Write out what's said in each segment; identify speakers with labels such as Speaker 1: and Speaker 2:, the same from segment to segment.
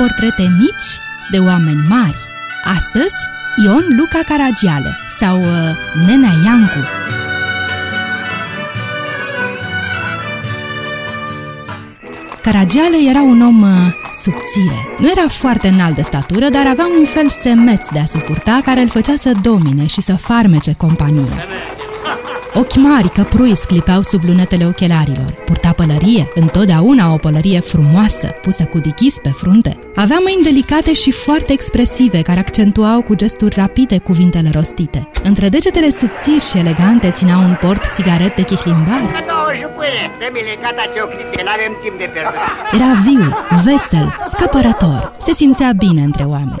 Speaker 1: portrete mici de oameni mari. Astăzi, Ion Luca Caragiale sau uh, Nenea Iancu. Caragiale era un om uh, subțire. Nu era foarte înalt de statură, dar avea un fel semeț de a se purta care îl făcea să domine și să farmece compania. Ochi mari căprui sclipeau sub lunetele ochelarilor. Purta pălărie, întotdeauna o pălărie frumoasă, pusă cu dichis pe frunte. Avea mâini delicate și foarte expresive, care accentuau cu gesturi rapide cuvintele rostite. Între degetele subțiri și elegante ținea un port țigaret de chihlimbar. Era viu, vesel, scăpărător. Se simțea bine între oameni.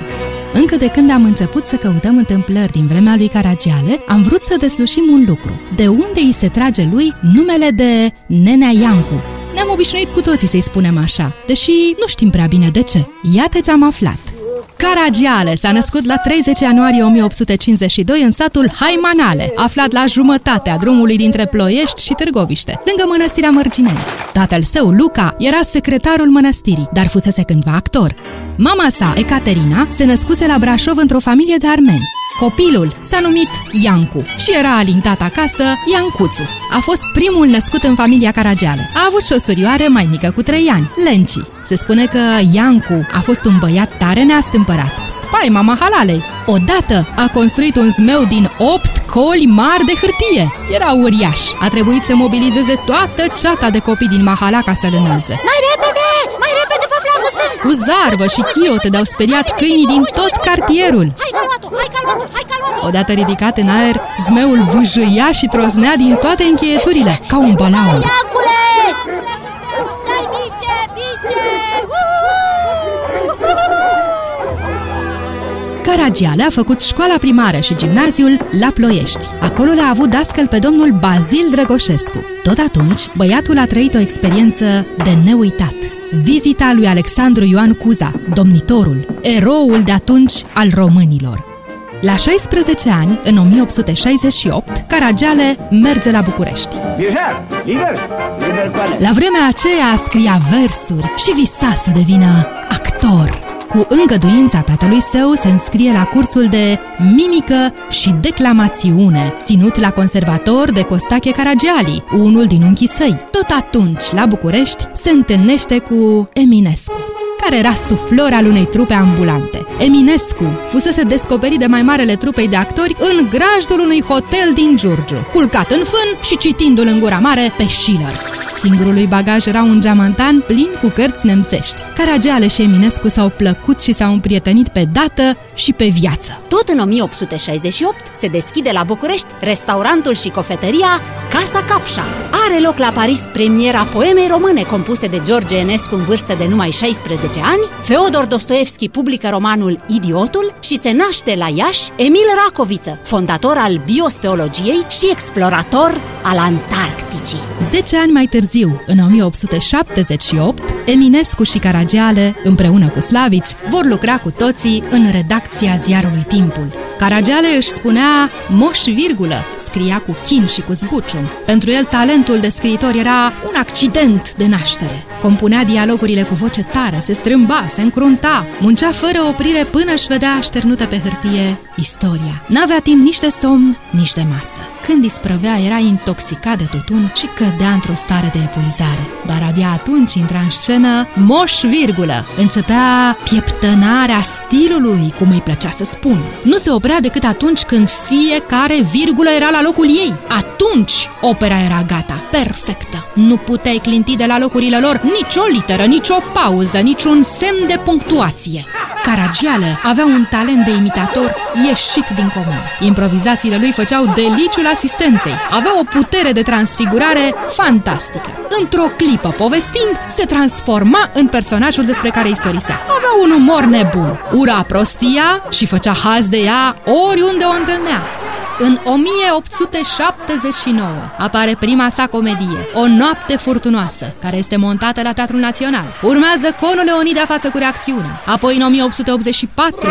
Speaker 1: Încă de când am început să căutăm întâmplări din vremea lui Caragiale, am vrut să deslușim un lucru. De unde îi se trage lui numele de Nenea Iancu? Ne-am obișnuit cu toții să-i spunem așa, deși nu știm prea bine de ce. Iată ce am aflat. Caragiale s-a născut la 30 ianuarie 1852 în satul Haimanale, aflat la jumătatea drumului dintre Ploiești și Târgoviște, lângă mănăstirea Mărgineni. Tatăl său, Luca, era secretarul mănăstirii, dar fusese cândva actor. Mama sa, Ecaterina, se născuse la Brașov într-o familie de armeni. Copilul s-a numit Iancu și era alintat acasă Iancuțu. A fost primul născut în familia Caragiale. A avut și o surioară mai mică cu trei ani, Lenci. Se spune că Iancu a fost un băiat tare neastâmpărat, spaima mahalalei. Odată a construit un zmeu din opt coli mari de hârtie. Era uriaș. A trebuit să mobilizeze toată ceata de copii din mahala ca să-l înălțe.
Speaker 2: Mai repede! Mai repede pe flancul stâng!
Speaker 1: Cu zarvă și chiote de-au speriat câinii din tot cartierul.
Speaker 2: Hai că hai că hai că
Speaker 1: Odată ridicat în aer, zmeul vâjâia și troznea din toate încheieturile, ca un balaur.
Speaker 2: Iacule! Dai bice, bice!
Speaker 1: Caragiale a făcut școala primară și gimnaziul la Ploiești. Acolo l-a avut dascăl pe domnul Bazil Drăgoșescu. Tot atunci, băiatul a trăit o experiență de neuitat. Vizita lui Alexandru Ioan Cuza, domnitorul, eroul de atunci al românilor. La 16 ani, în 1868, Caragiale merge la București. La vremea aceea scria versuri și visa să devină actor. Cu îngăduința tatălui său se înscrie la cursul de mimică și declamațiune, ținut la conservator de Costache Caragiali, unul din unchii săi. Tot atunci, la București, se întâlnește cu Eminescu care era suflor al unei trupe ambulante. Eminescu fusese descoperit de mai marele trupei de actori în grajdul unui hotel din Giurgiu, culcat în fân și citindu-l în gura mare pe Schiller. Singurul lui bagaj era un geamantan plin cu cărți nemțești. Caragiale și Eminescu s-au plăcut și s-au împrietenit pe dată și pe viață.
Speaker 3: Tot în 1868 se deschide la București restaurantul și cofetăria Casa Capșa. Are loc la Paris premiera poemei române compuse de George Enescu în vârstă de numai 16 ani, Feodor Dostoevski publică romanul Idiotul și se naște la Iași Emil Racoviță, fondator al biospeologiei și explorator al Antarcticii.
Speaker 1: Zece ani mai târziu, în 1878, Eminescu și Caragiale, împreună cu Slavici, vor lucra cu toții în redacția ziarului Timpul. Caragiale își spunea moș virgulă, scria cu chin și cu zbucium. Pentru el talentul de scriitor era un accident de naștere. Compunea dialogurile cu voce tare, se strâmba, se încrunta, muncea fără oprire până își vedea așternută pe hârtie istoria. N-avea timp nici de somn, nici de masă. Când isprăvea, era intoxicat de tutun și cădea într-o stare de epuizare. Dar abia atunci intra în scenă moș virgulă. Începea pieptănarea stilului, cum îi plăcea să spună. Nu se oprea decât atunci când fiecare virgulă era la locul ei. Atunci opera era gata, perfectă. Nu puteai clinti de la locurile lor nici o literă, nici o pauză, nici un semn de punctuație. Caragiale avea un talent de imitator ieșit din comun. Improvizațiile lui făceau deliciul asistenței. Avea o putere de transfigurare fantastică. Într-o clipă povestind, se transforma în personajul despre care istorisea. Avea un umor nebun, ura prostia și făcea haz de ea oriunde o întâlnea. În 1879 apare prima sa comedie, O noapte furtunoasă, care este montată la Teatrul Național. Urmează Conul Leonida față cu reacțiunea. Apoi în 1884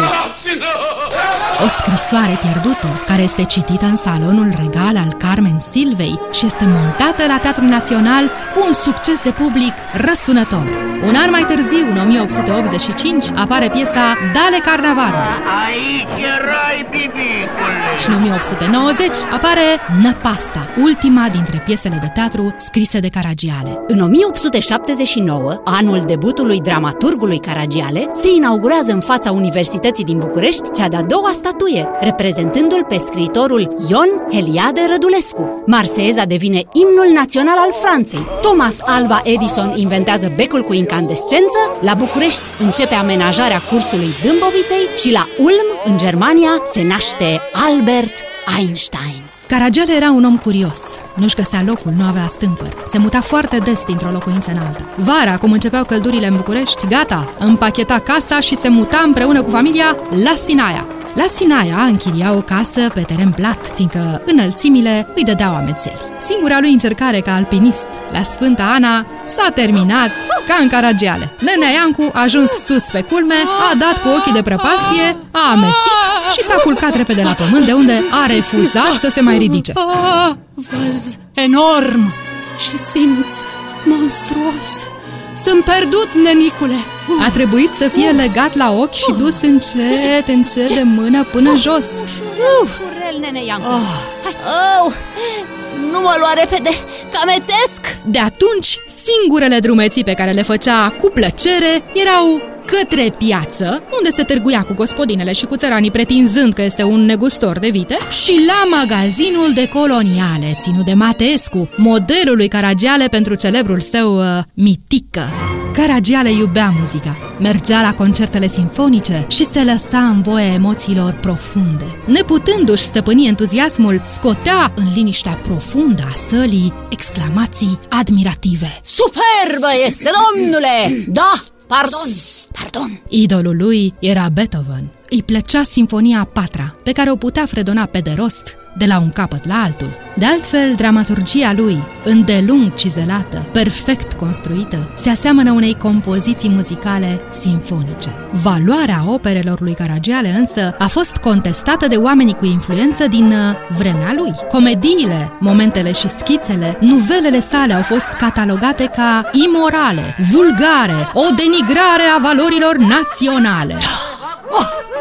Speaker 1: o scrisoare pierdută, care este citită în salonul regal al Carmen Silvei și este montată la Teatrul Național cu un succes de public răsunător. Un an mai târziu, în 1885, apare piesa Dale Carnavalului.
Speaker 4: Aici erai, bibicule!
Speaker 1: Și în 1890 apare Năpasta, ultima dintre piesele de teatru scrise de Caragiale.
Speaker 3: În 1879, anul debutului dramaturgului Caragiale, se inaugurează în fața Universității din București cea de-a doua statuie, reprezentându-l pe scriitorul Ion Heliade Rădulescu. Marseeza devine imnul național al Franței. Thomas Alva Edison inventează becul cu incandescență, la București începe amenajarea cursului Dâmboviței și la Ulm, în Germania, se naște Albert Einstein.
Speaker 1: Caragiale era un om curios. Nu-și găsea locul, nu avea stâmpăr. Se muta foarte des dintr-o locuință în alta. Vara, cum începeau căldurile în București, gata, împacheta casa și se muta împreună cu familia la Sinaia. La Sinaia închiria o casă pe teren plat, fiindcă înălțimile îi dădeau amețeli. Singura lui încercare ca alpinist la Sfânta Ana s-a terminat ca în Caragiale. Nenea Iancu a ajuns sus pe culme, a dat cu ochii de prăpastie, a amețit și s-a culcat repede la pământ, de unde a refuzat să se mai ridice.
Speaker 3: Ah, văz enorm și simți monstruos. Sunt pierdut, nenicule.
Speaker 1: A trebuit să fie legat la ochi și dus încet, încet de mână până jos.
Speaker 3: Ușurel, nene Iancu.
Speaker 2: Oh, nu mă lua repede, că amețesc!
Speaker 1: De atunci, singurele drumeții pe care le făcea cu plăcere erau către piață, unde se târguia cu gospodinele și cu țăranii pretinzând că este un negustor de vite, și la magazinul de coloniale, ținut de Matescu, modelul lui Caragiale pentru celebrul său uh, mitică. Caragiale iubea muzica, mergea la concertele sinfonice și se lăsa în voia emoțiilor profunde. Neputându-și stăpâni entuziasmul, scotea în liniștea profundă a sălii exclamații admirative.
Speaker 3: Superbă este, domnule! Da, pardon, pardon.
Speaker 1: Idolul lui era Beethoven. Îi plăcea Sinfonia a patra, pe care o putea fredona pe de rost, de la un capăt la altul. De altfel, dramaturgia lui, îndelung cizelată, perfect construită, se aseamănă unei compoziții muzicale sinfonice. Valoarea operelor lui Caragiale însă a fost contestată de oamenii cu influență din uh, vremea lui. Comediile, momentele și schițele, nuvelele sale au fost catalogate ca imorale, vulgare, o denigrare a valorilor naționale.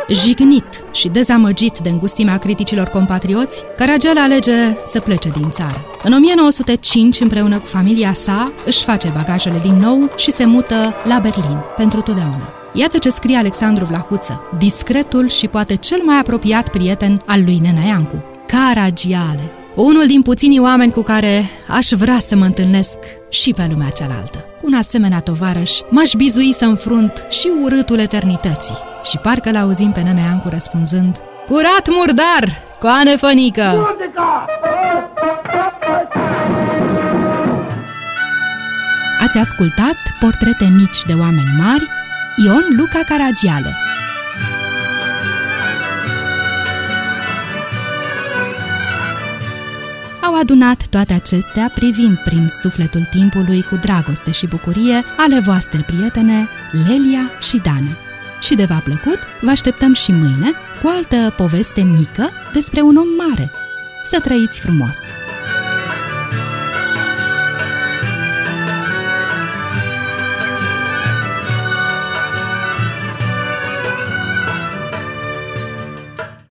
Speaker 1: Jignit și dezamăgit de îngustimea criticilor compatrioți, Caragiale alege să plece din țară. În 1905, împreună cu familia sa, își face bagajele din nou și se mută la Berlin pentru totdeauna. Iată ce scrie Alexandru Vlahuță, discretul și poate cel mai apropiat prieten al lui Nena Iancu. Caragiale, unul din puținii oameni cu care aș vrea să mă întâlnesc și pe lumea cealaltă. Cu un asemenea tovarăș, m-aș bizui să înfrunt și urâtul eternității. Și parcă l-auzim pe Nene Iancu răspunzând Curat murdar, coane fănică! Ați ascultat portrete mici de oameni mari, Ion Luca Caragiale. Au adunat toate acestea privind prin sufletul timpului cu dragoste și bucurie ale voastre prietene Lelia și Dana. Și de v-a plăcut, vă așteptăm și mâine cu altă poveste mică despre un om mare. Să trăiți frumos!